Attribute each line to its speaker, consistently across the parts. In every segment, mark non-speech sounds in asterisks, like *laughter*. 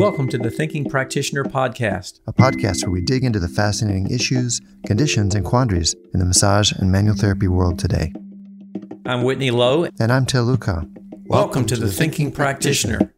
Speaker 1: Welcome to the Thinking Practitioner Podcast,
Speaker 2: a podcast where we dig into the fascinating issues, conditions, and quandaries in the massage and manual therapy world today.
Speaker 1: I'm Whitney Lowe.
Speaker 2: And I'm Til Luchau.
Speaker 1: Welcome, Welcome to, to, the, the Thinking, Thinking Practitioner.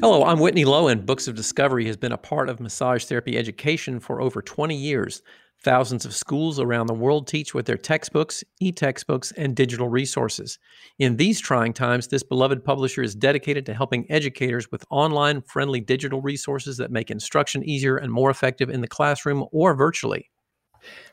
Speaker 1: Hello, I'm Whitney Lowe, and Books of Discovery has been a part of massage therapy education for over 20 years. Thousands of schools around the world teach with their textbooks, e textbooks, and digital resources. In these trying times, this beloved publisher is dedicated to helping educators with online friendly digital resources that make instruction easier and more effective in the classroom or virtually.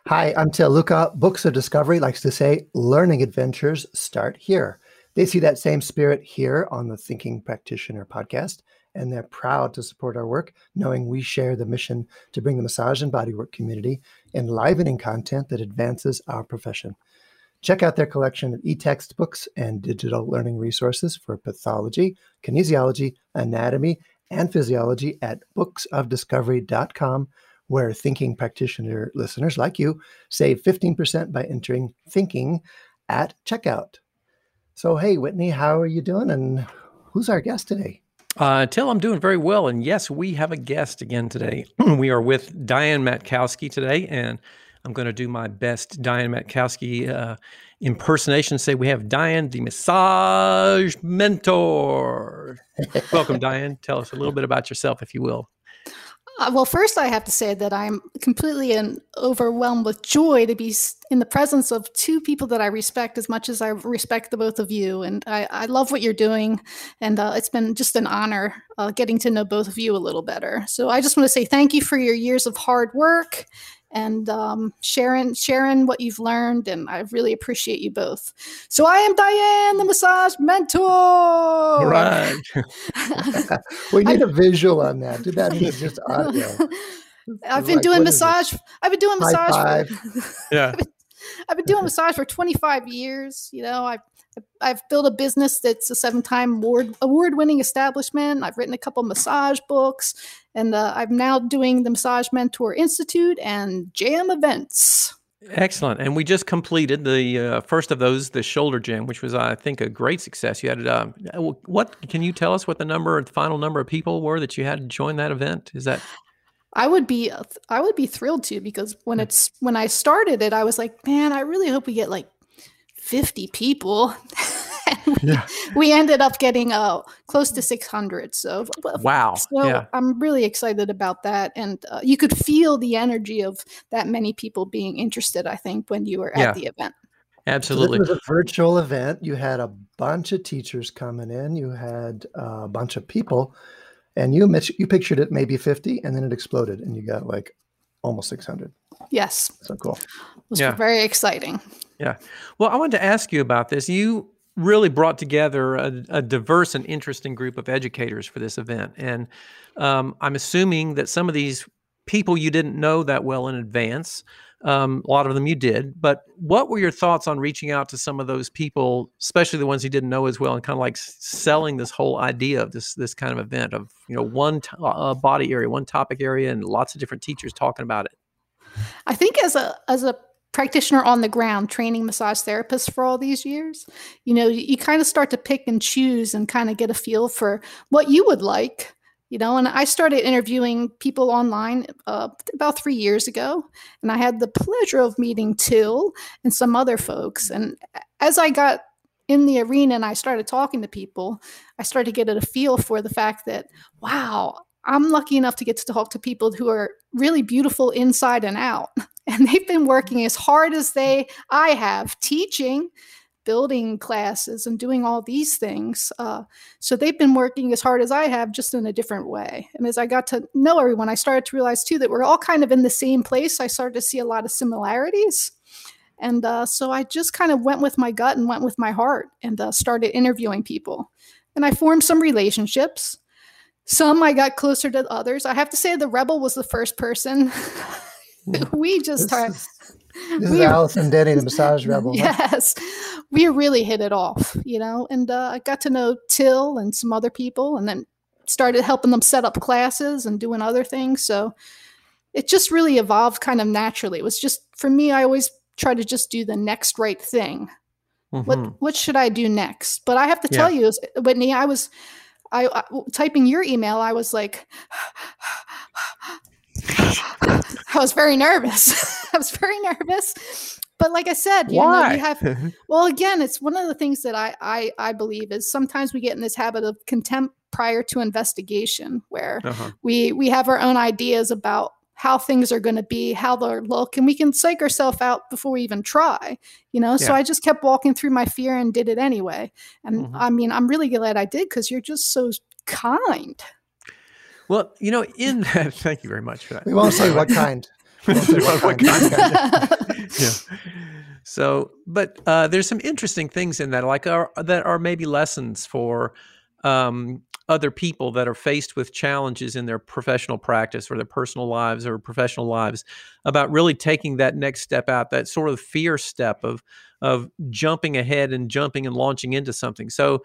Speaker 3: Hi, I'm Til Luchau. Books of Discovery likes to say learning adventures start here. They see that same spirit here on the Thinking Practitioner podcast and they're proud to support our work, knowing we share the mission to bring the massage and bodywork community enlivening content that advances our profession. Check out their collection of e textbooks and digital learning resources for pathology, kinesiology, anatomy, and physiology at booksofdiscovery.com, where thinking practitioner listeners like you save 15% by entering thinking at checkout. So, hey, Whitney, how are you doing? And who's our guest today?
Speaker 1: Uh, Til, I'm doing very well. And yes, we have a guest again today. *clears throat* we are with Diane Matkowski today, and I'm going to do my best Diane Matkowski uh, impersonation. Say we have Diane, the massage mentor. *laughs* Welcome, Diane. Tell us a little bit about yourself, if you will.
Speaker 4: Uh, well, first, I have to say that I'm completely and overwhelmed with joy to be in the presence of two people that I respect as much as I respect the both of you. And I, I love what you're doing. And uh, it's been just an honor uh, getting to know both of you a little better. So I just want to say thank you for your years of hard work and um, sharing sharing what you've learned. And I really appreciate you both. So I am Diane, the massage mentor. All
Speaker 1: right. *laughs*
Speaker 3: we need a visual on that. Do that just *laughs* audio.
Speaker 4: I've been like, doing massage. I've been doing massage.
Speaker 1: For, *laughs* yeah.
Speaker 4: I've been doing massage for 25 years. You know, I've I've built a business that's a seven-time award award-winning establishment. I've written a couple massage books, and uh, I'm now doing the Massage Mentor Institute and Jam events.
Speaker 1: Excellent, and we just completed the uh, first of those, the Shoulder Jam, which was, I think, a great success. You had uh, what? Can you tell us what the number, the final number of people were that you had to join that event? Is that
Speaker 4: I would be I would be thrilled to because when it's when I started it, I was like, man, I really hope we get like 50 people. we, *laughs* yeah. we ended up getting uh, close to 600. So
Speaker 1: wow,
Speaker 4: so
Speaker 1: yeah.
Speaker 4: I'm really excited about that, and uh, you could feel the energy of that many people being interested. I think when you were yeah. at the event.
Speaker 1: Absolutely.
Speaker 3: So this was a virtual event. You had a bunch of teachers coming in. You had a bunch of people and you you pictured it maybe 50 and then it exploded and you got like almost 600
Speaker 4: yes.
Speaker 3: So cool.
Speaker 4: It was yeah. very exciting.
Speaker 1: Yeah. Well i wanted to ask you about this. You really brought together a, a diverse and interesting group of educators for this event. And um, i'm assuming that some of these people you didn't know that well in advance um, a lot of them you did, but what were your thoughts on reaching out to some of those people, especially the ones you didn't know as well, and kind of like selling this whole idea of this this kind of event of you know one uh, body area, one topic area, and lots of different teachers talking about it.
Speaker 4: I think as a as a practitioner on the ground training massage therapists for all these years you know you, you kind of start to pick and choose and kind of get a feel for what you would like you know and i started interviewing people online uh, about three years ago and i had the pleasure of meeting Til and some other folks. And as i got in the arena and i started talking to people i started to get a feel for the fact that wow i'm lucky enough to get to talk to people who are really beautiful inside and out. *laughs* And they've been working as hard as they i have teaching building classes and doing all these things. Uh, so they've been working as hard as I have, just in a different way. And as I got to know everyone, I started to realize too that we're all kind of in the same place. I started to see a lot of similarities. And uh, so I just kind of went with my gut and went with my heart and uh, started interviewing people. And I formed some relationships. Some I got closer to others. I have to say, the Rebel was the first person. *laughs* *laughs* we just started.
Speaker 3: This *laughs* we, is Allison Denny, the massage *laughs* rebel.
Speaker 4: Yes, huh? we really hit it off, you know. And uh, I got to know Til and some other people, and then started helping them set up classes and doing other things. So it just really evolved kind of naturally. It was just for me. I always try to just do the next right thing. Mm-hmm. What what should I do next? But I have to tell you, Whitney, I was I, I typing your email, I was like, *laughs* I was very nervous. *laughs* I was very nervous. But like I said, you
Speaker 1: Why?
Speaker 4: know, you have *laughs* well again, it's one of the things that I, I I believe is sometimes we get in this habit of contempt prior to investigation where
Speaker 1: Uh-huh.
Speaker 4: we we have our own ideas about how things are going to be, how they'll look, and we can psych ourselves out before we even try. You know, so I just kept walking through my fear and did it anyway. And
Speaker 1: Mhm.
Speaker 4: I mean, I'm really glad I did because you're just so kind.
Speaker 1: Well, you know, in that, *laughs* thank you very much for that.
Speaker 3: We won't say what kind. *laughs* We won't say what *laughs*
Speaker 1: What
Speaker 3: kind.
Speaker 1: kind? yeah. So, but uh, there's some interesting things in that, like are, that are maybe lessons for um, other people that are faced with challenges in their professional practice or their personal lives or professional lives about really taking that next step out, that sort of fear step of of jumping ahead and jumping and launching into something. So,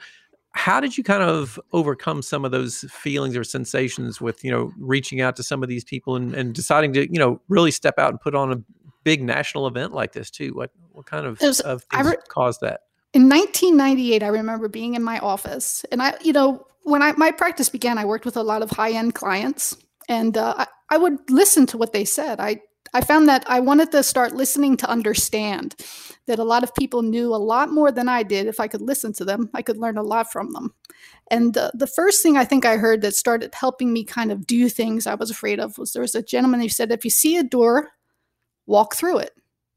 Speaker 1: how did you kind of overcome some of those feelings or sensations with you know reaching out to some of these people and, and deciding to you know really step out and put on a big national event like this too? What what kind of,
Speaker 4: was-
Speaker 1: of things
Speaker 4: re-
Speaker 1: caused that?
Speaker 4: In 1998 i remember being in my office and i you know when I, my practice began i worked with a lot of high-end clients and uh, I, I would listen to what they said. I i found that i wanted to start listening to understand that a lot of people knew a lot more than i did if i could listen to them i could learn a lot from them and uh, the first thing i think i heard that started helping me kind of do things i was afraid of was there was a gentleman who said if you see a door walk through it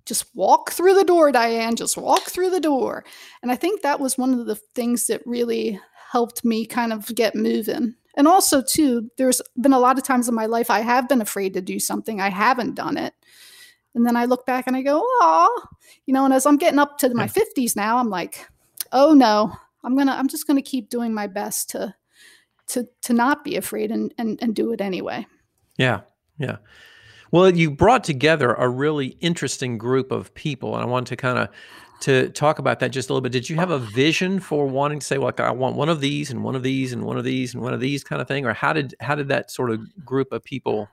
Speaker 4: just walk through the door, Diane. Just walk through the door. And I think that was one of the things that really helped me kind of get moving. And also, too, there's been a lot of times in my life I have been afraid to do something, I haven't done it. And then I look back and I go, oh, you know, and as I'm getting up to my 50s now, I'm like, oh no, I'm gonna, I'm just gonna keep doing my best to to to not be afraid and and, and do it anyway.
Speaker 1: yeah yeah well you brought together a really interesting group of people and i want to kind of to talk about that just a little bit did you have a vision for wanting to say like i want one of these and one of these and one of these and one of these kind of thing or how did how did that sort of group of people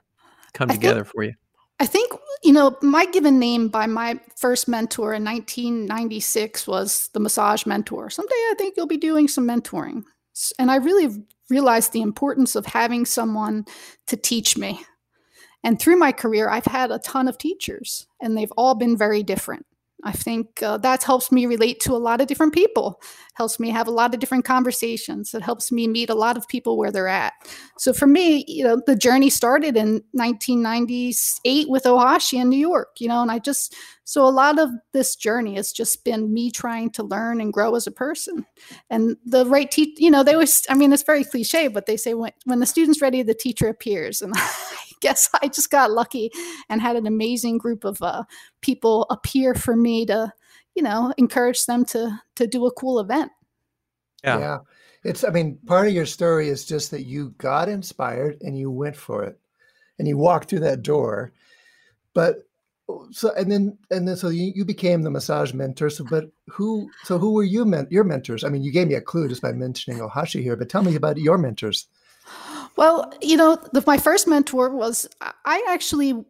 Speaker 1: come
Speaker 4: I think-
Speaker 1: together for you
Speaker 4: I think, you know, my given name by my first mentor in 1996 was the massage mentor. Someday I think you'll be doing some mentoring. And I really realized the importance of having someone to teach me. And through my career, I've had a ton of teachers, and they've all been very different. I think uh, that helps me relate to a lot of different people, helps me have a lot of different conversations. It helps me meet a lot of people where they're at. So for me, you know, the journey started in 1998 with Ohashi in New York, you know, and I just, so a lot of this journey has just been me trying to learn and grow as a person. And the right teacher, you know, they always, I mean, it's very cliche, but they say when, when the student's ready, the teacher appears. And *laughs* *laughs* guess I just got lucky and had an amazing group of uh, people appear for me to, you know, encourage them to, to do a cool event.
Speaker 1: yeah yeah.
Speaker 3: It's, I mean, part of your story is just that you got inspired and you went for it and you walked through that door. But so, and then, and then, so you, you became the massage mentor. So, but who, so who were you, men, your mentors? I mean, you gave me a clue just by mentioning Ohashi here, but tell me about your mentors.
Speaker 4: Well, you know, the, my first mentor was I- actually,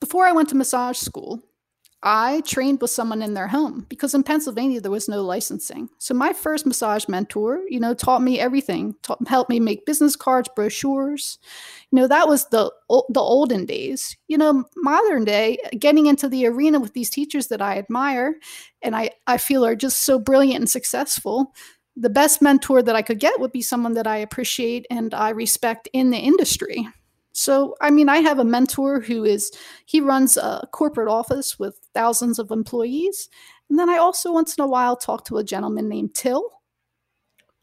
Speaker 4: before I went to massage school, I trained with someone in their home because in Pennsylvania there was no licensing. So my first massage mentor, you know, taught me everything, taught, helped me make business cards, brochures. You know, that was the the olden days. You know, modern day, getting into the arena with these teachers that I admire and I I feel are just so brilliant and successful the best mentor that I could get would be someone that I appreciate and I respect in the industry. So, I mean, I have a mentor who is, he runs a corporate office with thousands of employees. And then I also once in a while talk to a gentleman named Til.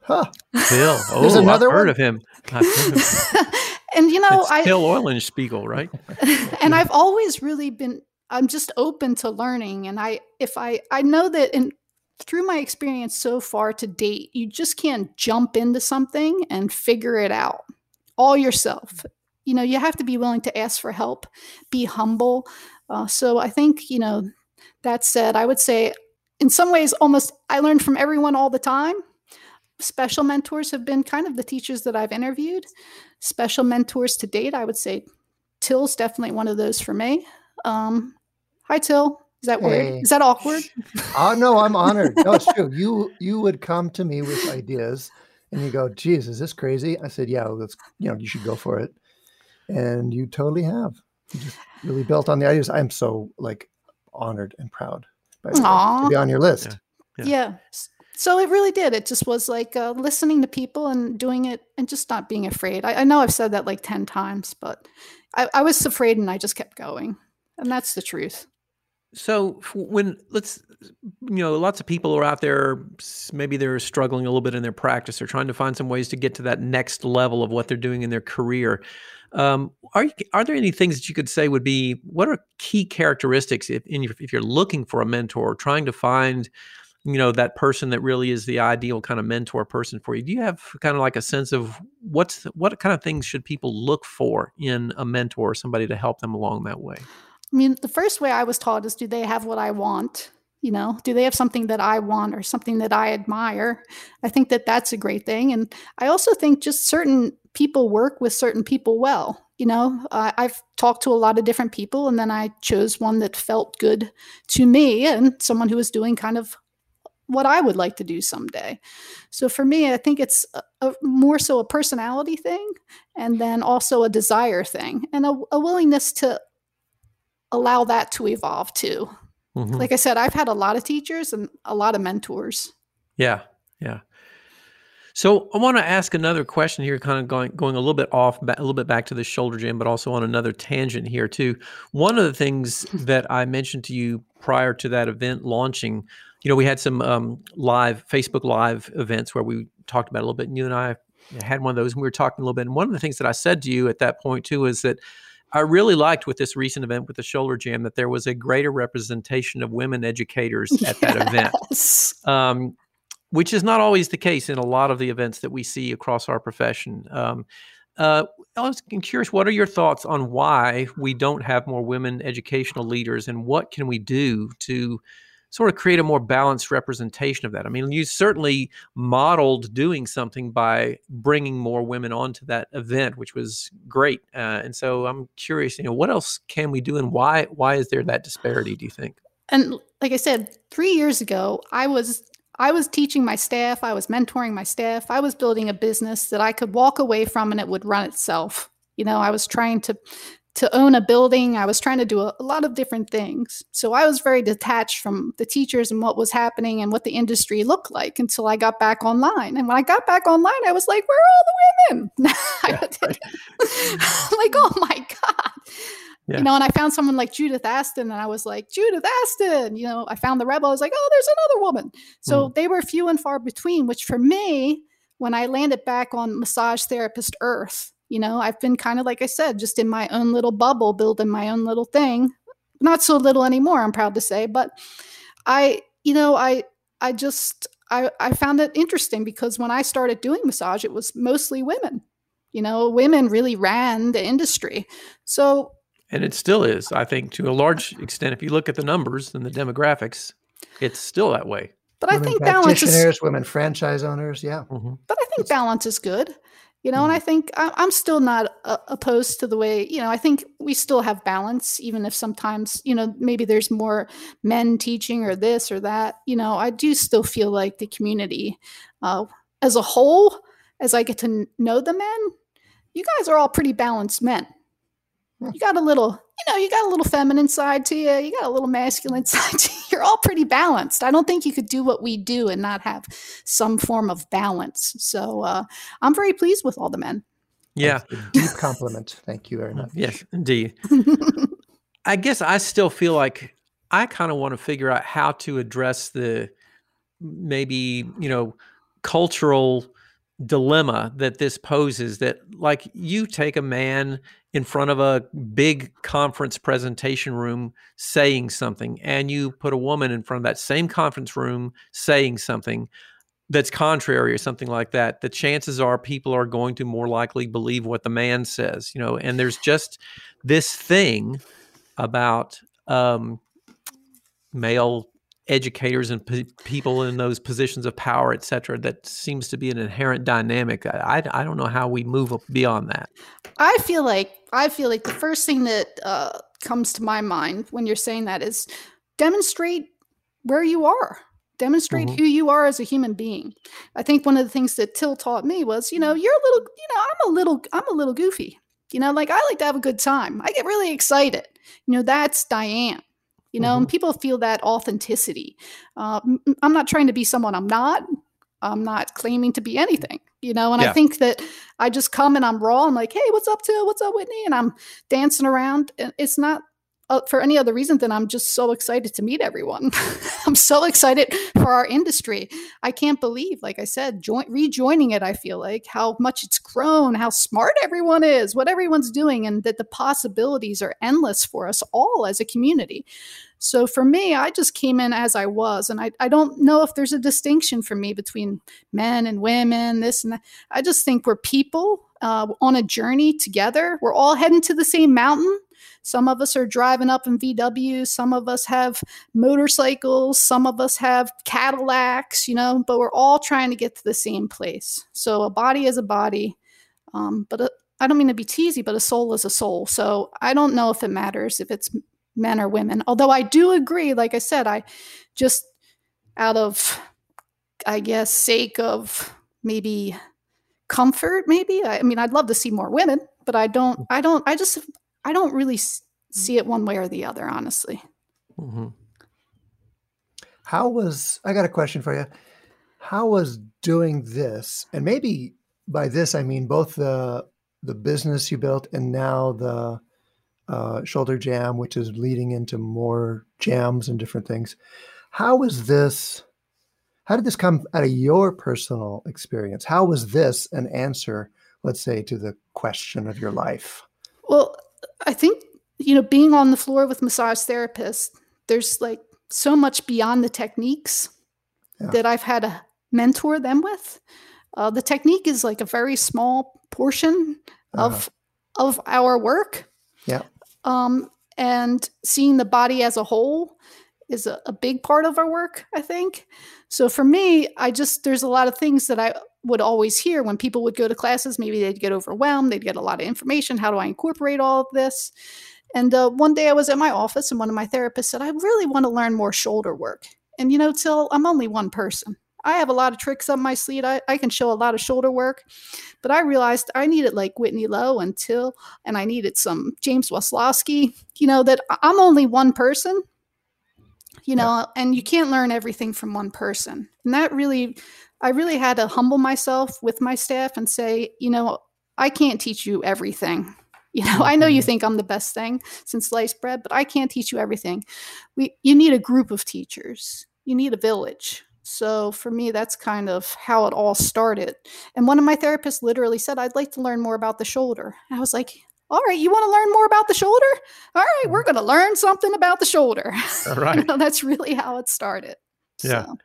Speaker 3: Huh.
Speaker 1: Til. *laughs* Oh,
Speaker 3: There's another
Speaker 1: I've heard of him. I've heard of him. *laughs*
Speaker 4: and, you know,
Speaker 1: it's
Speaker 4: I,
Speaker 1: Till Eulenspiegel, right? *laughs*
Speaker 4: and I've always really been I'm just open to learning and I if I I know that in through my experience so far to date you just can't jump into something and figure it out all yourself you know you have to be willing to ask for help be humble uh, so I think you know that said I would say in some ways almost I learned from everyone all the time special mentors have been kind of the teachers that I've interviewed special mentors to date I would say Til's definitely one of those for me. Um, hi, Til. Is that weird?
Speaker 3: Hey.
Speaker 4: Is that awkward?
Speaker 3: Oh *laughs* no, I'm honored. No, it's true. You you would come to me with ideas, and you go, geez, is this crazy? I said, yeah, let's, you know, you should go for it. And you totally have. You just really built on the ideas. I'm so like honored and proud by to be on your list.
Speaker 4: Yeah. yeah. yeah. So it really did. It just was like uh, listening to people and doing it and just not being afraid. I, I know I've said that like 10 times, but I, I was afraid and I just kept going. And that's the truth.
Speaker 1: So when let's you know lots of people are out there maybe they're struggling a little bit in their practice they're trying to find some ways to get to that next level of what they're doing in their career. Um, are you, are there any things that you could say would be what are key characteristics if your, if you're looking for a mentor trying to find you know that person that really is the ideal kind of mentor person for you? Do you have kind of like a sense of what's what kind of things should people look for in a mentor or somebody to help them along that way
Speaker 4: I mean, the first way I was taught is do they have what I want? You know, do they have something that I want or something that I admire? I think that that's a great thing. And I also think just certain people work with certain people well. You know, uh, I've talked to a lot of different people and then I chose one that felt good to me and someone who was doing kind of what I would like to do someday. So for me, I think it's a, a more so a personality thing and then also a desire thing and a, a willingness to allow that to evolve too. Mm-hmm. Like I said, I've had a lot of teachers and a lot of mentors.
Speaker 1: Yeah, yeah. So I want to ask another question here, kind of going going a little bit off, a little bit back to the shoulder jam, but also on another tangent here too. One of the things *laughs* that I mentioned to you prior to that event launching, you know, we had some um, live Facebook live events where we talked about a little bit, and you and I had one of those, and we were talking a little bit. And one of the things that I said to you at that point too is that I really liked with this recent event with the shoulder jam that there was a greater representation of women educators at *laughs* yes. that event, um, which is not always the case in a lot of the events that we see across our profession. Um, uh, I was curious, what are your thoughts on why we don't have more women educational leaders, and what can we do to sort of create a more balanced representation of that. I mean, you certainly modeled doing something by bringing more women onto that event, which was great. Uh, and so I'm curious, you know, what else can we do, and why why is there that disparity? Do you think?
Speaker 4: And like I said, three years ago, I was I was teaching my staff, I was mentoring my staff, I was building a business that I could walk away from and it would run itself. You know, I was trying to to own a building. I was trying to do a, a, lot of different things. So I was very detached from the teachers and what was happening and what the industry looked like until I got back online. And when I got back online, I was like, where are all the women? *laughs* Yeah, *laughs* like, oh my God. Yeah. You know, and I found someone like Judith Aston, and I was like, Judith Aston, you know, I found the rebel. I was like, oh, there's another woman. So mm. they were few and far between, which for me, when I landed back on massage therapist earth, you know, I've been kind of, like I said, just in my own little bubble, building my own little thing. Not so little anymore, I'm proud to say, but I, you know, I, I just, I, I found it interesting because when I started doing massage, it was mostly women. You know, women really ran the industry. So,
Speaker 1: and it still is, I think, to a large extent. If you look at the numbers and the demographics, it's still that way.
Speaker 4: But women I think balance is
Speaker 3: women franchise owners, yeah. Mm-hmm.
Speaker 4: But I think balance is good you know mm-hmm. and i think i'm still not uh, opposed to the way you know i think we still have balance even if sometimes you know maybe there's more men teaching or this or that you know i do still feel like the community uh, as a whole as i get to know the men you guys are all pretty balanced men you got a little you know you got a little feminine side to you you got a little masculine *laughs* side to you. You're all pretty balanced. I don't think you could do what we do and not have some form of balance. So uh, i'm very pleased with all the men.
Speaker 1: Yeah.
Speaker 3: Deep compliment. Thank you very much.
Speaker 1: Yes indeed. I guess i still feel like i kind of want to figure out how to address the maybe you know cultural dilemma that this poses that like you take a man in front of a big conference presentation room saying something and you put a woman in front of that same conference room saying something that's contrary or something like that the chances are people are going to more likely believe what the man says you know and there's just this thing about um, male educators and p- people in those positions of power, et cetera, that seems to be an inherent dynamic. I, I, I, don't know how we move beyond that.
Speaker 4: I feel like I feel like the first thing that uh, comes to my mind when you're saying that is demonstrate where you are. demonstrate mm-hmm. who you are as a human being. I think one of the things that Til taught me was, you know, you're a little, you know, I'm a little, I'm a little goofy. You know, like I like to have a good time. I get really excited. You know, that's Diane. You know, mm-hmm. and people feel that authenticity. Uh, I'm not trying to be someone I'm not. I'm not claiming to be anything, you know. And yeah. I think that I just come and I'm raw. I'm like, hey, what's up, Til? What's up, Whitney? And I'm dancing around. And it's not uh, for any other reason than I'm just so excited to meet everyone. *laughs* I'm so excited for our industry. I can't believe, like I said, join, rejoining it. I feel like how much it's grown, how smart everyone is, what everyone's doing, and that the possibilities are endless for us all as a community. So for me, I just came in as I was. And I, I don't know if there's a distinction for me between men and women, this and that. I just think we're people uh, on a journey together. We're all heading to the same mountain. Some of us are driving up in VW. Some of us have motorcycles. Some of us have Cadillacs, you know, but we're all trying to get to the same place. So a body is a body. Um, but I don't mean to be teasy, but a soul is a soul. So I don't know if it matters if it's men or women. Although I do agree, like I said, I just out of, I guess, sake of maybe comfort, maybe. I, I mean, I'd love to see more women, but I don't, I don't, I just, I don't really see it one way or the other, honestly. Mm-hmm.
Speaker 3: How was, I got a question for you. How was doing this, and maybe by this I mean both the the business you built and now the uh, shoulder jam, which is leading into more jams and different things. How was this? How did this come out of your personal experience? How was this an answer, let's say, to the question of your life?
Speaker 4: Well, I think, you know, being on the floor with massage therapists, there's like so much beyond the techniques yeah. that I've had to mentor them with. Uh, the technique is like a very small portion uh-huh. of of our work.
Speaker 3: Yeah.
Speaker 4: Um, and seeing the body as a whole is a, a big part of our work, I think. So for me, I just there's a lot of things that I would always hear when people would go to classes. Maybe they'd get overwhelmed, they'd get a lot of information. How do I incorporate all of this? And uh, one day I was at my office and one of my therapists said, I really want to learn more shoulder work. And you know, till I'm only one person. I have a lot of tricks up my sleeve. I, I can show a lot of shoulder work, but I realized I needed like Whitney Lowe until, and I needed some James Waslaski, you know, that I'm only one person, you know, yeah. and you can't learn everything from one person. And that really I really had to humble myself with my staff and say, you know, I can't teach you everything. *laughs* You know, I know you mm-hmm. think I'm the best thing since sliced bread, but I can't teach you everything. We you need a group of teachers. You need a village. So for me, that's kind of how it all started. And one of my therapists literally said, I'd like to learn more about the shoulder. I was like, all right, you want to learn more about the shoulder? All right, we're mm-hmm. going to learn something about the shoulder. *laughs*
Speaker 1: All right. you
Speaker 4: know, that's really how it started.
Speaker 1: Yeah. So.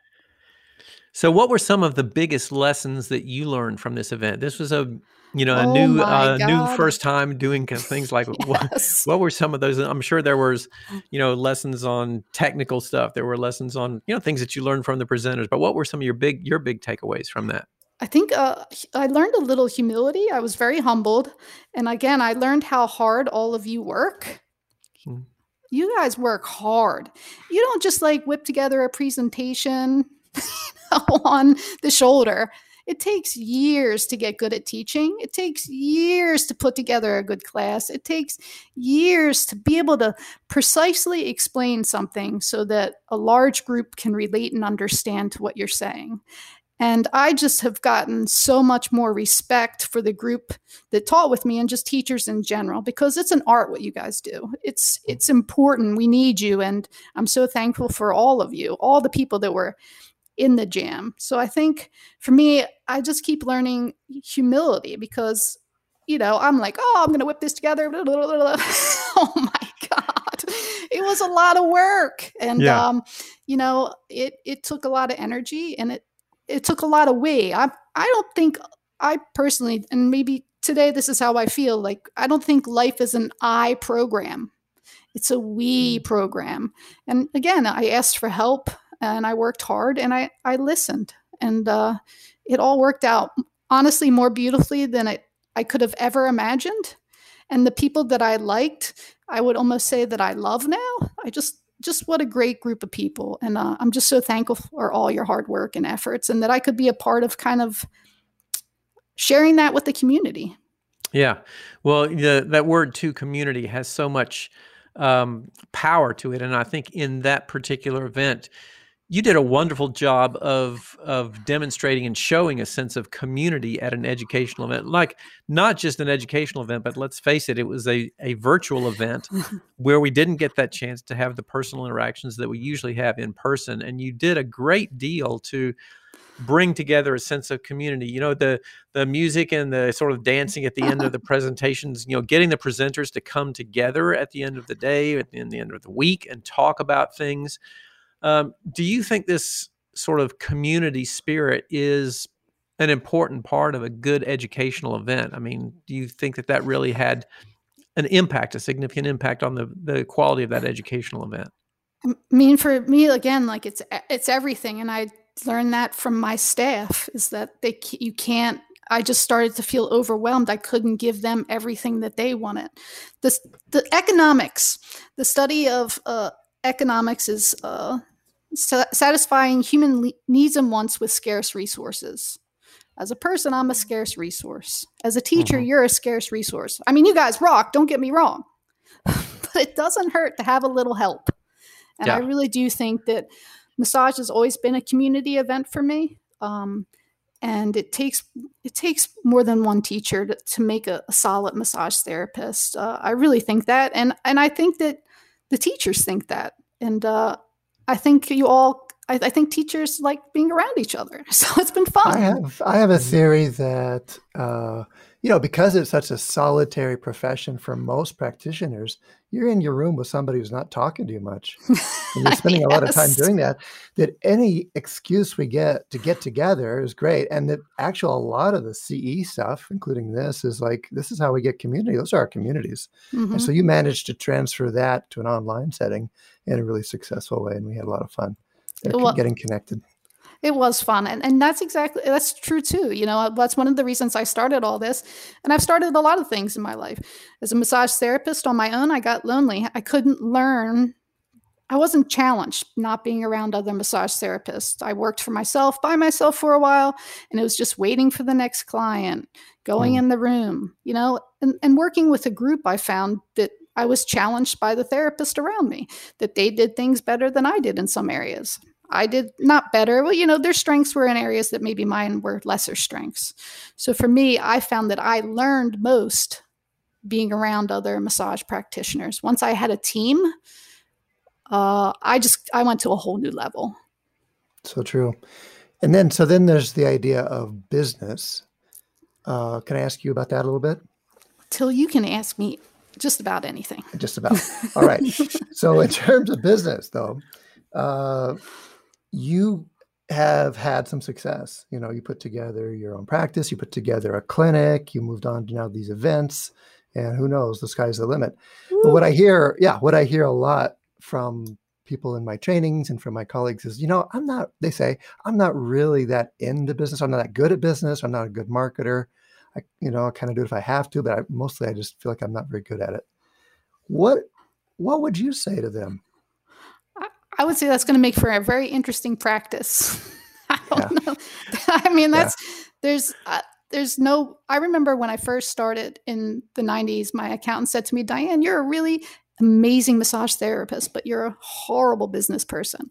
Speaker 1: So, what were some of the biggest lessons that you learned from this event? This was a you know a oh new uh, new first time doing things like *laughs* yes. what, what, were some of those? I'm sure there was you know lessons on technical stuff. There were lessons on you know things that you learned from the presenters but what were some of your big your big takeaways from that?
Speaker 4: I think uh, i learned a little humility. I was very humbled. And again i learned how hard all of you work. Hmm. you guys work hard. You don't just like whip together a presentation *laughs* on the shoulder. It takes years to get good at teaching. It takes years to put together a good class. It takes years to be able to precisely explain something so that a large group can relate and understand to what you're saying. And I just have gotten so much more respect for the group that taught with me and just teachers in general because it's an art what you guys do. It's it's important. We need you and I'm so thankful for all of you, all the people that were in the jam. So I think for me, I just keep learning humility because, you know, I'm like, oh, I'm going to whip this together. *laughs* oh my God. It was a lot of work. And, yeah. um, you know, it, it took a lot of energy and it, it took a lot of way. I, I don't think I personally, and maybe today this is how I feel like, I don't think life is an I program. It's a we mm. program. And again, I asked for help and I worked hard and I, I listened and uh, it all worked out honestly more beautifully than I, I could have ever imagined. And the people that I liked, I would almost say that I love now. I just just what a great group of people. And uh, I'm just so thankful for all your hard work and efforts and that I could be a part of kind of sharing that with the community.
Speaker 1: Yeah. Well, the, that word to community has so much um, power to it. And I think in that particular event, you did a wonderful job of of demonstrating and showing a sense of community at an educational event. Like not just an educational event but let's face it it was a, a virtual event *laughs* where we didn't get that chance to have the personal interactions that we usually have in person. And you did a great deal to bring together a sense of community. You know the the music and the sort of dancing at the end of the *laughs* presentations you know getting the presenters to come together at the end of the day at the end of the week and talk about things um, do you think this sort of community spirit is an important part of a good educational event? I mean, do you think that that really had an impact, a significant impact on the the quality of that educational event?
Speaker 4: I mean, for me, again, like it's it's everything, and I learned that from my staff is that they you can't. I just started to feel overwhelmed. I couldn't give them everything that they wanted. The the economics, the study of uh, economics is uh, satisfying human le- needs and wants with scarce resources. As a person, I'm a scarce resource. As a teacher, mm-hmm. you're a scarce resource. I mean, you guys rock, don't get me wrong, *laughs* but it doesn't hurt to have a little help. And yeah. I really do think that massage has always been a community event for me. Um, and it takes it takes more than one teacher to, to make a, a, solid massage therapist. Uh, I really think that, and and I think that the teachers think that. And uh, I think you all, I, I, think teachers like being around each other. *laughs* So it's been fun.
Speaker 3: I have, I have a theory that, uh, you know, because it's such a solitary profession for most practitioners, you're in your room with somebody who's not talking to you much. *laughs* And you're spending yes. a lot of time doing that. That any excuse we get to get together is great. And that actual, a lot of the CE stuff, including this, is like, this is how we get community. Those are our communities. Mm-hmm. And so you managed to transfer that to an online setting in a really successful way. And we had a lot of fun well, getting connected
Speaker 4: it was fun. And, and that's exactly that's true too you know that's one of the reasons i started all this. And i've started a lot of things in my life. As a massage therapist on my own i got lonely. I couldn't learn i wasn't challenged not being around other massage therapists. I worked for myself by myself for a while and it was just waiting for the next client going mm. in the room you know and, and working with a group i found that I was challenged by the therapist around me that they did things better than I did in some areas. I did not better. Well, you know, their strengths were in areas that maybe mine were lesser strengths. So for me, I found that I learned most being around other massage practitioners. Once I had a team, uh, I just I went to a whole new level.
Speaker 3: So true. And then so then there's the idea of business. Uh, can I ask you about that a little bit?
Speaker 4: Til you can ask me just about anything.
Speaker 3: Just about. All right. *laughs* so in terms of business, though, uh, you have had some success. You know, you put together your own practice, you put together a clinic, you moved on to now these events, and who knows, the sky's the limit. But what I hear, yeah, what I hear a lot from people in my trainings and from my colleagues is, you know, I'm not, they say, I'm not really that into business. I'm not that good at business. I'm not a good marketer. I, you know, I kind of do it if I have to, but I, mostly I just feel like I'm not very good at it. What, what would you say to them?
Speaker 4: I would say that's going to make for a very interesting practice. *laughs* I don't yeah. know. *laughs* I mean, that's yeah. there's uh, there's no. I remember when I first started in the '90s, my accountant said to me, "Diane, you're a really amazing massage therapist, but you're a horrible business person,"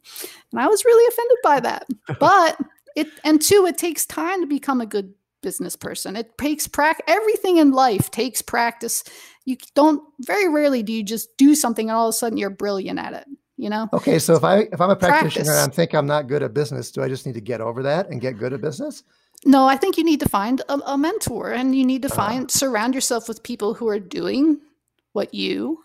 Speaker 4: and I was really offended by that. *laughs* but it and two, it takes time to become a good business person. It takes practice. Everything in life takes practice. You don't. Very rarely do you just do something and all of a sudden you're brilliant at it you know?
Speaker 3: Okay so if i if i'm a practitioner Practice. and i think i'm not good at business do i just need to get over that and get good at business?
Speaker 4: No i think you need to find a, a mentor and you need to uh-huh. find uh, surround yourself with people who are doing what you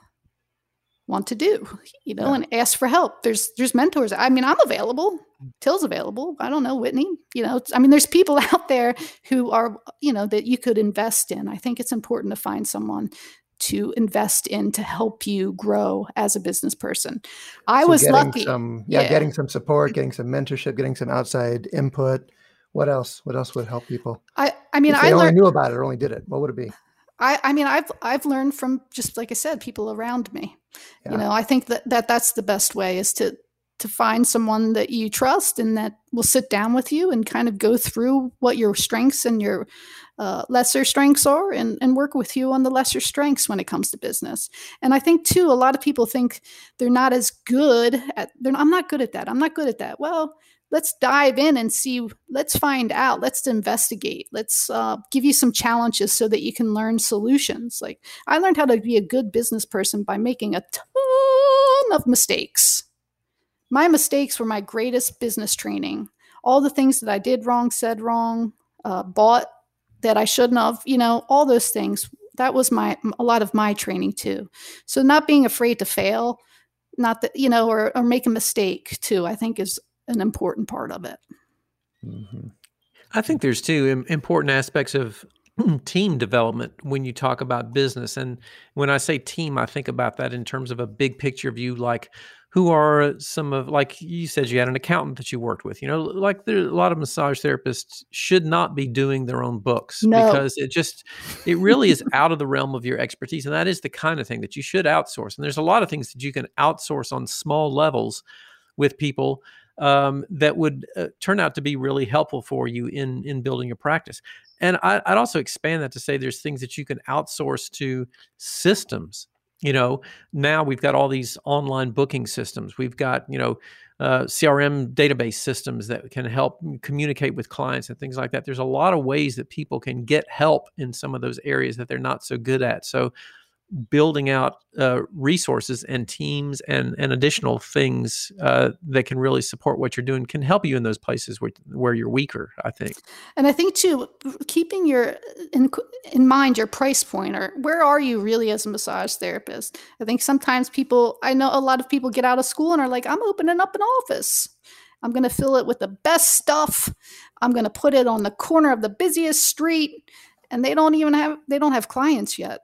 Speaker 4: want to do you know yeah. and ask for help. There's there's mentors. I mean i'm available. Til's available. I don't know whitney you know i mean there's people *laughs* out there who are you know that you could invest in. I think it's important to find someone to invest in to help you grow as a business person. I so was lucky.
Speaker 3: Some, yeah, yeah, getting some support, getting some mentorship, getting some outside input. What else? What else would help people?
Speaker 4: I, I mean,
Speaker 3: if they
Speaker 4: I
Speaker 3: only
Speaker 4: learned,
Speaker 3: knew about it or only did it. What would it be?
Speaker 4: I, I mean, I've I've learned from just like I said, people around me. Yeah. You know, I think that, that that's the best way is to to find someone that you trust and that will sit down with you and kind of go through what your strengths and your uh, lesser strengths are and, and work with you on the lesser strengths when it comes to business. And I think, too, a lot of people think they're not as good at, I'm not good at that. I'm not good at that. Well, let's dive in and see let's find out let's investigate let's uh, give you some challenges so that you can learn solutions like i learned how to be a good business person by making a ton of mistakes my mistakes were my greatest business training all the things that i did wrong said wrong uh, bought that i shouldn't have you know all those things that was my a lot of my training too so not being afraid to fail not that you know or, or make a mistake too i think is an important part of it.
Speaker 1: Mm-hmm. I think there's two important aspects of *clears throat* team development when you talk about business. And when I say team, I think about that in terms of a big picture view, like who are some of like you said you had an accountant that you worked with you know like there a lot of massage therapists should not be doing their own books no. because it just it really is out of the realm of your expertise and that is the kind of thing that you should outsource and there's a lot of things that you can outsource on small levels with people um, that would uh, turn out to be really helpful for you in in building your practice. And I, I'd also expand that to say there's things that you can outsource to systems. You know, now we've got all these online booking systems. We've got you know uh, CRM database systems that can help communicate with clients and things like that. There's a lot of ways that people can get help in some of those areas that they're not so good at. So building out uh, resources and teams and, and additional things uh, that can really support what you're doing can help you in those places where, where you're weaker i think.
Speaker 4: And i think too keeping your in, in mind your price point or where are you really as a massage therapist? I think sometimes people i know a lot of people get out of school and are like i'm opening up an office. I'm going to fill it with the best stuff. I'm going to put it on the corner of the busiest street. And they don't even have they don't have clients yet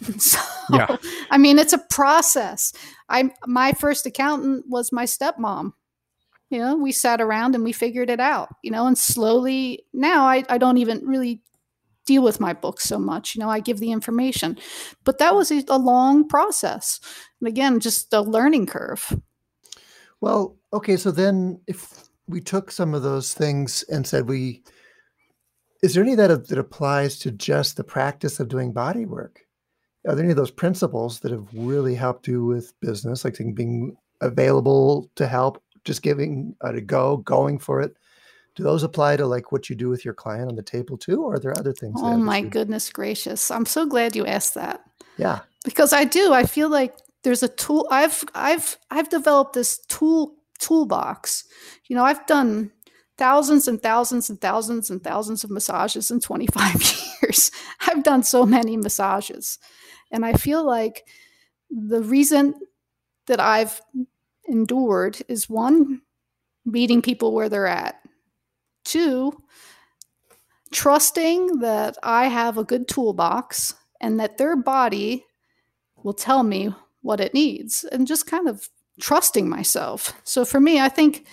Speaker 4: *laughs* so, yeah. I mean, it's a process. I my first accountant was my stepmom. You know, we sat around and we figured it out. You know, and slowly now I, I don't even really deal with my books so much. You know, I give the information, but that was a, a long process, and again, just a learning curve.
Speaker 3: Well, okay, so then if we took some of those things and said we is there any that that applies to just the practice of doing body work are there any of those principles that have really helped you with business, like being available to help, just giving uh, a go, going for it? Do those apply to like what you do with your client on the table too, or are there other things?
Speaker 4: Oh my goodness gracious! I'm so glad you asked that.
Speaker 3: Yeah,
Speaker 4: because I do. I feel like there's a tool. I've I've I've developed this tool toolbox. You know, I've done thousands and thousands and thousands and thousands of massages in 25 *laughs* years. I've done so many massages. And I feel like the reason that I've endured is one, meeting people where they're at, two, trusting that I have a good toolbox and that their body will tell me what it needs, and just kind of trusting myself. So for me, I think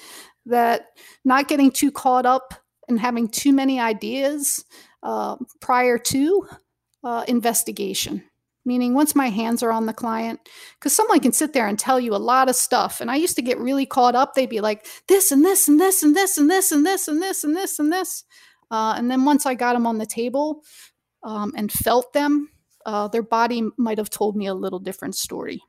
Speaker 4: that not getting too caught up and having too many ideas uh, prior to uh, investigation meaning once my hands are on the client because someone can sit there and tell you a lot of stuff and i used to get really caught up they'd be like this and this and this and this and this and this and this and this and this uh, and then once i got them on the table um, and felt them uh, their body might have told me a little different story.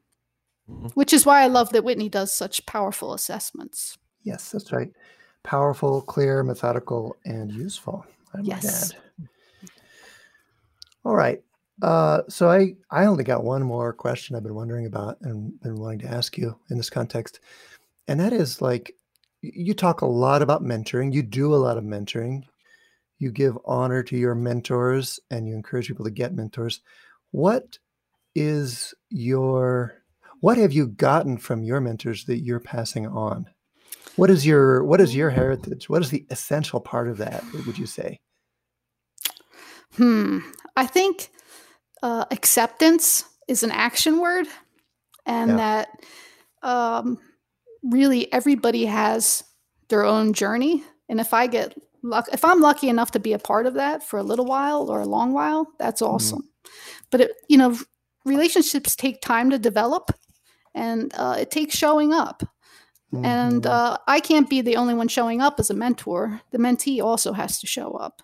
Speaker 4: Mm-hmm. which is why i love that whitney does such powerful assessments.
Speaker 3: Yes that's right. Powerful clear methodical and useful
Speaker 4: I yes.
Speaker 3: all right uh, so I I only got one more question I've been wondering about and been wanting to ask you in this context, and that is like you talk a lot about mentoring. You do a lot of mentoring. You give honor to your mentors and you encourage people to get mentors. What is your what have you gotten from your mentors that you're passing on? What is your what is your heritage? What is the essential part of that? Would you say?
Speaker 4: Hmm. I think uh, acceptance is an action word, and yeah. that um, really everybody has their own journey. And if I get luck, if I'm lucky enough to be a part of that for a little while or a long while, that's mm-hmm. awesome. Mm-hmm. but it, you know, relationships take time to develop, and uh, it takes showing up. Mm-hmm. And uh, I can't be the only one showing up as a mentor. The mentee also has to show up.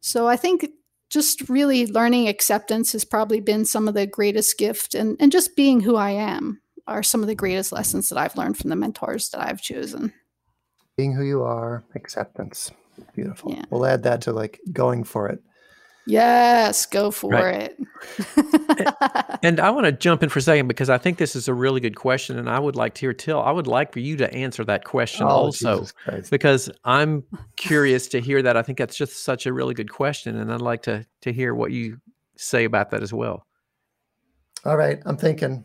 Speaker 4: So I think just really learning acceptance has probably been some of the greatest gift and, and just being who I am are some of the greatest lessons that I've learned from the mentors that I've chosen.
Speaker 3: Being who you are, acceptance. Beautiful. Yeah. We'll add that to like going for it.
Speaker 4: Yes, go for right.
Speaker 1: it. and I want to jump in for a second because I think this is a really good question, and I would like to hear Till. I would like for you to answer that question oh, also because I'm curious to hear that. I think that's just such a really good question, and I'd like to to hear what you say about that as well.
Speaker 3: All right, I'm thinking.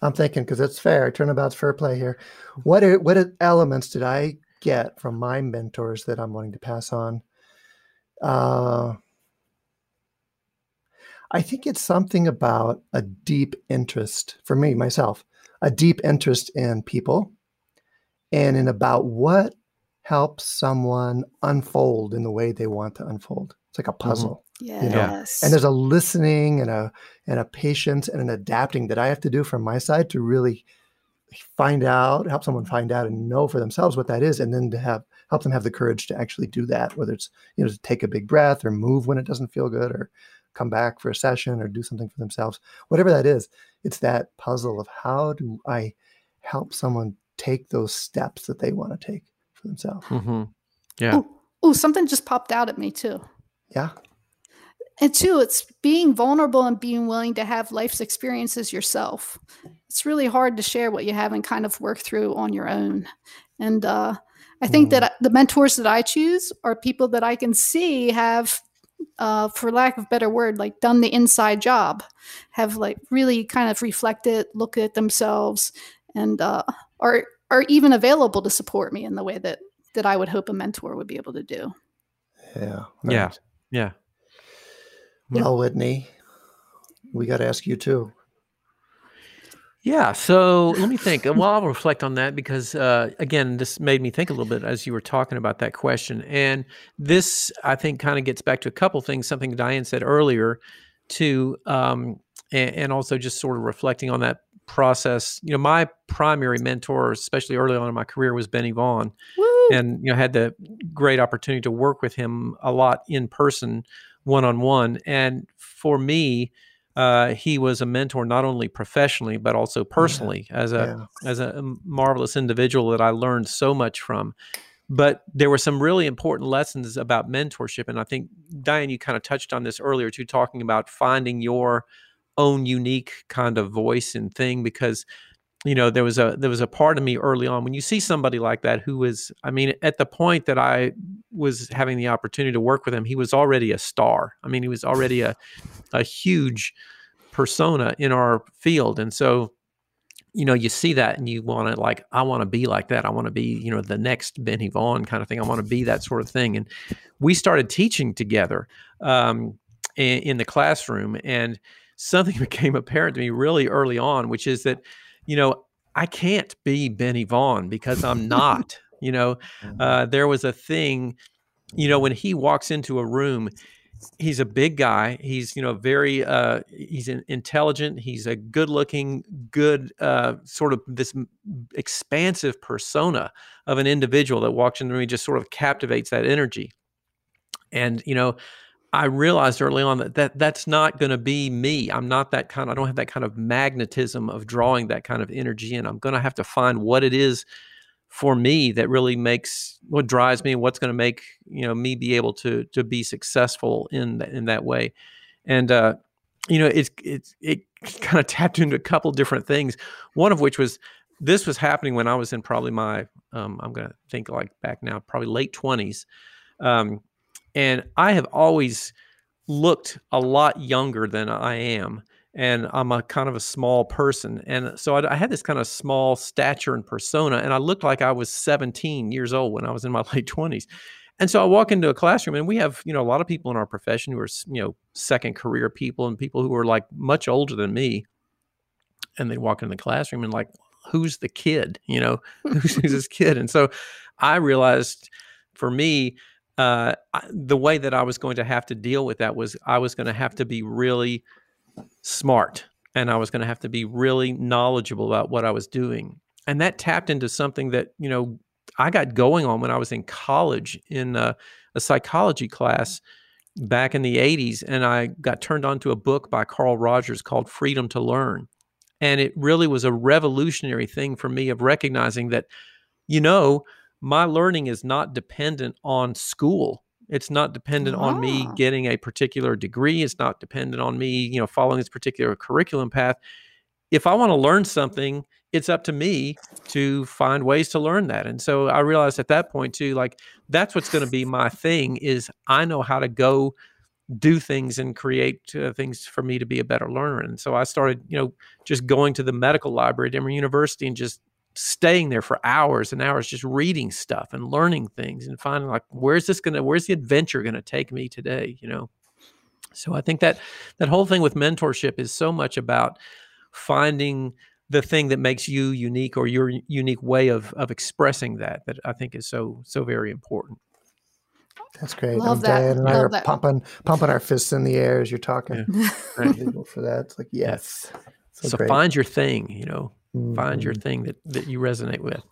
Speaker 3: I'm thinking because it's fair. Turnabout's fair play here. What are, what elements did I get from my mentors that I'm wanting to pass on? Uh, I think it's something about a deep interest for me, myself, a deep interest in people and in about what helps someone unfold in the way they want to unfold. It's like a mm-hmm. puzzle.
Speaker 4: Mm-hmm. You know? Yes.
Speaker 3: And there's a listening and a and a patience and an adapting that I have to do from my side to really find out, help someone find out and know for themselves what that is, and then to have help them have the courage to actually do that, whether it's you know to take a big breath or move when it doesn't feel good or come back for a session or do something for themselves, whatever that is, it's that puzzle of how do I help someone take those steps that they want to take for themselves.
Speaker 1: Mm-hmm. Yeah.
Speaker 4: Oh, something just popped out at me too.
Speaker 3: Yeah.
Speaker 4: And two, it's being vulnerable and being willing to have life's experiences yourself. It's really hard to share what you haven't kind of worked through on your own. And uh, I think mm. that the mentors that I choose are people that I can see have uh, for lack of better word, like done the inside job, have like really kind of reflected, look at themselves, and uh, are are even available to support me in the way that that I would hope a mentor would be able to do.
Speaker 3: Yeah.
Speaker 1: Right. Yeah. Yeah.
Speaker 3: Well, Whitney, we got to ask you too.
Speaker 1: Yeah. So let me think. *laughs* well, I'll reflect on that because, uh, again, this made me think a little bit as you were talking about that question. And this, I think, kind of gets back to a couple things, something Diane said earlier, too, um, and, and, also just sort of reflecting on that process. You know, my primary mentor, especially early on in my career, was Benny Vaughn. Woo! And, you know, had the great opportunity to work with him a lot in person, one on one. And for me, uh, he was a mentor not only professionally but also personally yeah. as a yeah. as a marvelous individual that I learned so much from. But there were some really important lessons about mentorship, and I think Diane, you kind of touched on this earlier too, talking about finding your own unique kind of voice and thing because you know there was a there was a part of me early on when you see somebody like that who was i mean at the point that i was having the opportunity to work with him he was already a star i mean he was already a a huge persona in our field. And so you know you see that and you want to like i want to be like that. I want to be you know the next benny vaughn kind of thing. I want to be that sort of thing. And we started teaching together um, in, in the classroom. And something *laughs* became apparent to me really early on which is that you know, I can't be Benny Vaughn because I'm not. *laughs* you know, mm-hmm. uh, there was a thing, you know, when he walks into a room, he's a big guy. He's, you know, very, uh, he's intelligent. He's a good looking, good, uh, sort of this expansive persona of an individual that walks in the room. He just sort of captivates that energy. And, you know, I realized early on that, that that's not going to be me. I'm not that kind. I don't have that kind of magnetism of drawing that kind of energy in. I'm going to have to find what it is for me that really makes what drives me, what's going to make you know me be able to to be successful in that, in that way. And uh, you know, it's it's it *laughs* kind of tapped into a couple different things. One of which was this was happening when I was in probably my um, I'm going to think like back now, probably late twenties. Um, and I have always looked a lot younger than I am. And I'm a kind of a small person. And so I, I, had this kind of small stature and persona. And I looked like I was 17 years old when I was in my *laughs* late 20s. And so I walk into a classroom and we have, you know, a lot of people in our profession who are, you know, second career people and people who are like much older than me. And they walk into the classroom and like, who's the kid? You know, *laughs* who's, who's this kid? And so I realized for me, uh, I, the way that I was going to have to deal with that was I was going to have to be really smart and I was going to have to be really knowledgeable about what I was doing. And that tapped into something that, you know, I got going on when I was in college in a, a psychology class back in the 80s. And I got turned on to a book by Carl Rogers called Freedom to Learn. And it really was a revolutionary thing for me of recognizing that, you know, my learning is not dependent on school. It's not dependent on me
Speaker 4: Ah.
Speaker 1: getting a particular degree. It's not dependent on me, you know, following this particular curriculum path. If I want to learn something, it's up to me to find ways to learn that. And so I realized at that point too, like that's what's going to be my thing is I know how to go do things and create uh, things for me to be a better learner. And so I started, you know, just going to the medical library at Emory University and just staying there for hours and hours just reading stuff and learning things and finding like where's this going to where's the adventure going to take me today you know so i think that that whole thing with mentorship is so much about finding the thing that makes you unique or your unique way of of expressing that that i think is so so very important
Speaker 3: That's great.
Speaker 4: Love
Speaker 3: Um,
Speaker 4: that.
Speaker 3: Diane and I are
Speaker 4: that.
Speaker 3: pumping pumping our fists in the air as you're talking.
Speaker 1: Right.
Speaker 3: For that. It's like yes. So,
Speaker 1: so find your thing you know find your
Speaker 3: Mhm.
Speaker 1: thing that that you resonate with.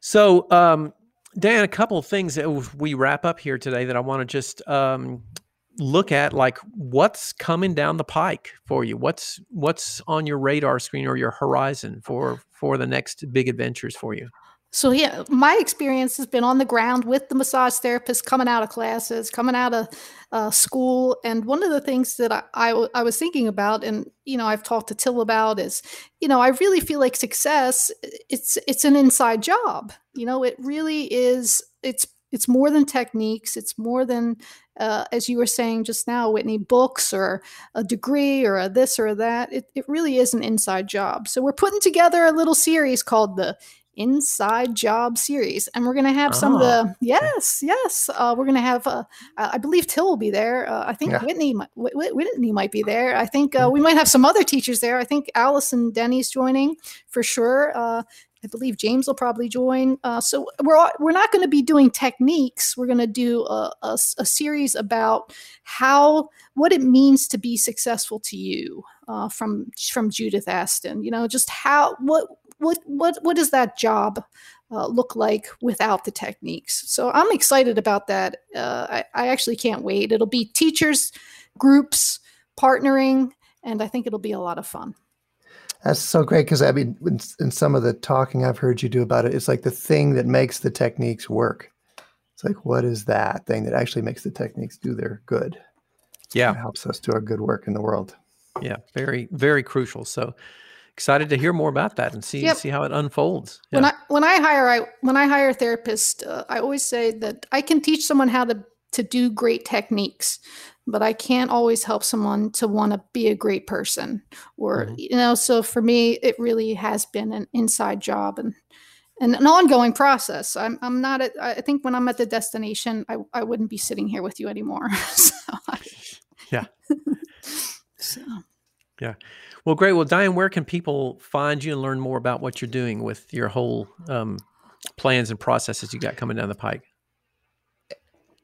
Speaker 1: So um dan a couple of things that we wrap up here today that i want to just um look at like what's coming down the pike for you? What's what's on your radar screen or your horizon for for the next big adventures for you
Speaker 4: So yeah, my experience has been on the ground with the massage therapist coming out of classes, coming out of uh, school, and one of the things that I I was thinking about, and you know, I've talked to Till about is, you know, I really feel like success. It's it's an inside job. You know, it really is. It's it's more than techniques. It's more than, uh, as you were saying just now, Whitney, books or a degree or a this or that. It it really is an inside job. So we're putting together a little series called the inside job series and we're going to have some of the yes yes uh, we're going to have uh, i believe till will be there uh, i think
Speaker 3: Yeah.
Speaker 4: whitney might, Whit- Whit- whitney might be there i think uh, we might have some other teachers there i think allison Denney's joining for sure uh, I believe James will probably join. Uh, so we're we're not going to be doing techniques. We're going to do a series about how what it means to be successful to you uh, from from Judith Aston. You know, just how what what what what does that job uh, look like without the techniques? So I'm excited about that. Uh, I, I actually can't wait. It'll be teachers, groups, partnering, and I think it'll be a lot of fun.
Speaker 3: That's so great because I mean, in, in some of the talking I've heard you do about it, it's like the thing that makes the techniques work. It's like, what is that thing that actually makes the techniques do their good?
Speaker 1: yeah
Speaker 3: It helps us do our good work in the world.
Speaker 1: yeah very very crucial so excited to hear more about that and see
Speaker 4: Yep.
Speaker 1: see how it unfolds
Speaker 4: when I when I hire I when I hire a therapist, uh, I always say that I can teach someone how to to do great techniques, but I can't always help someone to want to be a great person. Or
Speaker 1: Mhm.
Speaker 4: you know, so for me, it really has been an inside job and and an ongoing process. I'm I'm not at. I think when I'm at the destination, I I wouldn't be sitting here with you anymore. *laughs* so I,
Speaker 1: Yeah. *laughs*
Speaker 4: So.
Speaker 1: Well, great. Well, Diane, where can people find you and learn more about what you're doing with your whole um, plans and processes you got coming down the pike?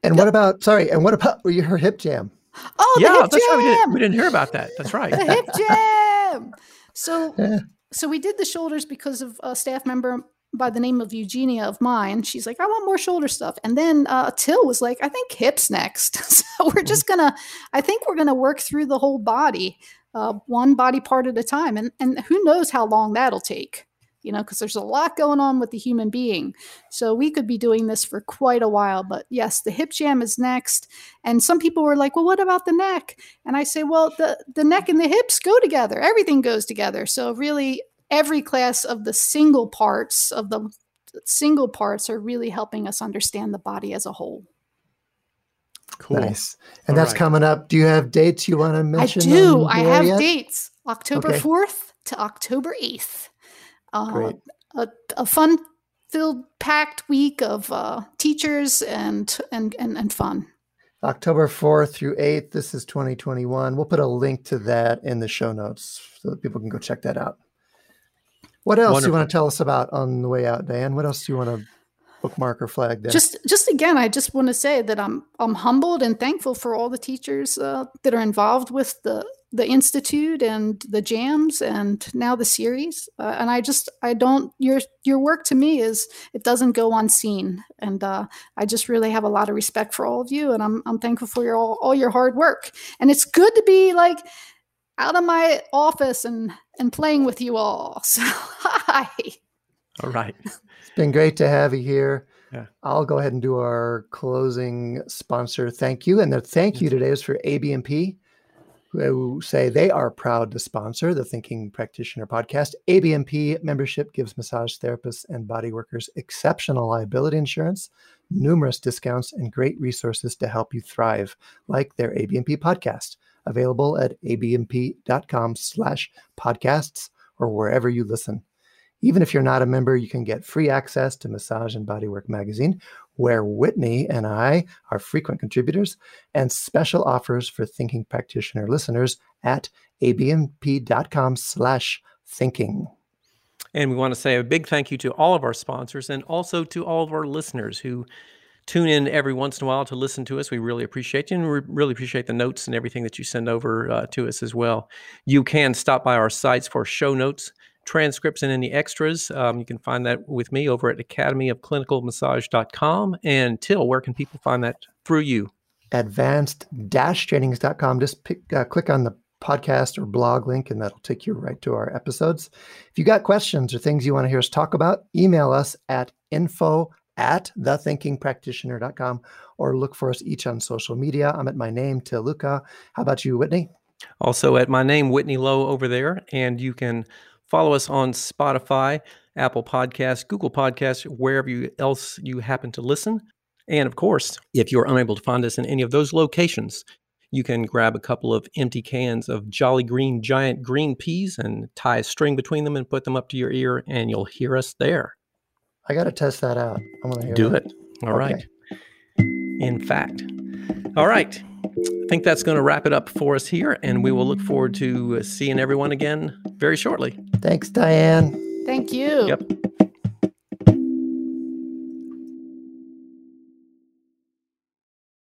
Speaker 3: And what about, sorry, and what about *laughs* your hip jam?
Speaker 4: Oh,
Speaker 1: yeah,
Speaker 4: the hip
Speaker 1: that's right. We
Speaker 4: jam!
Speaker 1: didn't, we didn't hear about that. That's right.
Speaker 4: the hip jam. So, *laughs*
Speaker 3: Yeah.
Speaker 4: so we did the shoulders because of a staff member by the name of Eugenia of mine. She's like, I want more shoulder stuff. And then uh, Till was like, I think hips next. *laughs* so we're just gonna, I think we're gonna work through the whole body, uh, one body part at a time, and and who knows how long that'll take. You know, because there's a lot going on with the human being. So we could be doing this for quite a while. But yes, the hip jam is next. And some people were like, well, what about the neck? And I say, well, the, the neck and the hips go together. Everything goes together. So really, every class of the single parts of the single parts are really helping us understand the body as a whole.
Speaker 1: Cool.
Speaker 3: Nice. And
Speaker 1: All
Speaker 3: that's
Speaker 1: right.
Speaker 3: coming up. Do you have dates you want to mention?
Speaker 4: I do. I have
Speaker 3: yet?
Speaker 4: dates October
Speaker 3: Okay.
Speaker 4: 4th to October 8th. Uh,
Speaker 3: Great.
Speaker 4: a, a fun filled packed week of uh, teachers and, and and and fun.
Speaker 3: October 4th through 8th. This is 2021. We'll put a link to that in the show notes so that people can go check that out. What else do you want to tell us about on the way out, Dan? What else do you want to bookmark or flag there.
Speaker 4: Just, just again, I just want to say that I'm, I'm humbled and thankful for all the teachers uh, that are involved with the the institute and the jams and now the series. Uh, and i just i don't your your work to me is it doesn't go unseen. And uh, i just really have a lot of respect for all of you and i'm, I'm thankful for your all, all your hard work. And it's good to be like out of my office and and playing with you all. *laughs* So *laughs* hi
Speaker 1: all right
Speaker 3: it's been great to have you here
Speaker 1: yeah.
Speaker 3: I'll go ahead and do our closing sponsor thank you. And the thank you today is for ABMP who say they are proud to sponsor the Thinking Practitioner podcast. ABMP membership gives massage therapists and body workers exceptional liability insurance, numerous discounts, and great resources to help you thrive, like their ABMP podcast, available at abmp.com slash podcasts or wherever you listen. Even if you're not a member, you can get free access to Massage and Bodywork magazine, where Whitney and I are frequent contributors, and special offers for thinking practitioner listeners at abmp.com slash thinking.
Speaker 1: And we want to say a big thank you to all of our sponsors and also to all of our listeners who tune in every once in a while to listen to us. We really appreciate you and we really appreciate the notes and everything that you send over uh, to us as well. You can stop by our sites for show notes transcripts and any extras. Um, you can find that with me over at academyofclinicalmassage.com. And Till, where can people find that through you?
Speaker 3: Advanced-trainings.com. Just pick, uh, click on the podcast or blog link, and that'll take you right to our episodes. If you got questions or things you want to hear us talk about, email us at info at thethinkingpractitioner.com or look for us each on social media. I'm at my name, Till Luchau. How about you, Whitney?
Speaker 1: Also at my name, Whitney Lowe, over there. And you can Follow us on Spotify, Apple Podcasts, Google Podcasts, wherever you else you happen to listen. And of course, if you're unable to find us in any of those locations, you can grab a couple of empty cans of Jolly Green giant green peas and tie a string between them and put them up to your ear, and you'll hear us there.
Speaker 3: I got to test that out. I'm going to
Speaker 1: do
Speaker 3: that.
Speaker 1: it. All okay. right. In fact, all right. I think that's going to wrap it up for us here, and we will look forward to uh, seeing everyone again very shortly.
Speaker 3: Thanks, Diane.
Speaker 4: Thank you.
Speaker 1: Yep.